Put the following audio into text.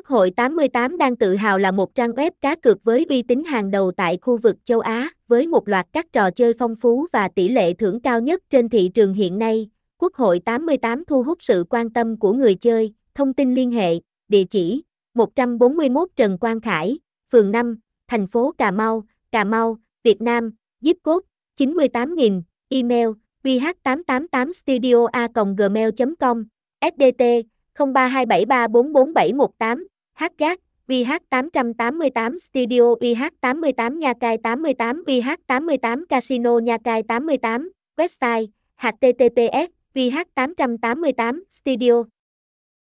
Quốc hội 88 đang tự hào là một trang web cá cược với uy tín hàng đầu tại khu vực châu Á, với một loạt các trò chơi phong phú và tỷ lệ thưởng cao nhất trên thị trường hiện nay. Quốc hội 88 thu hút sự quan tâm của người chơi, thông tin liên hệ, địa chỉ 141 Trần Quang Khải, phường 5, thành phố Cà Mau, Cà Mau, Việt Nam, zip code 98000, email vh888studio.gmail.com, SDT 0327344718, HGAT, BH888 Studio BH88 Nha Cai 88 BH88 Casino Nha Cai 88, website https BH888 studio.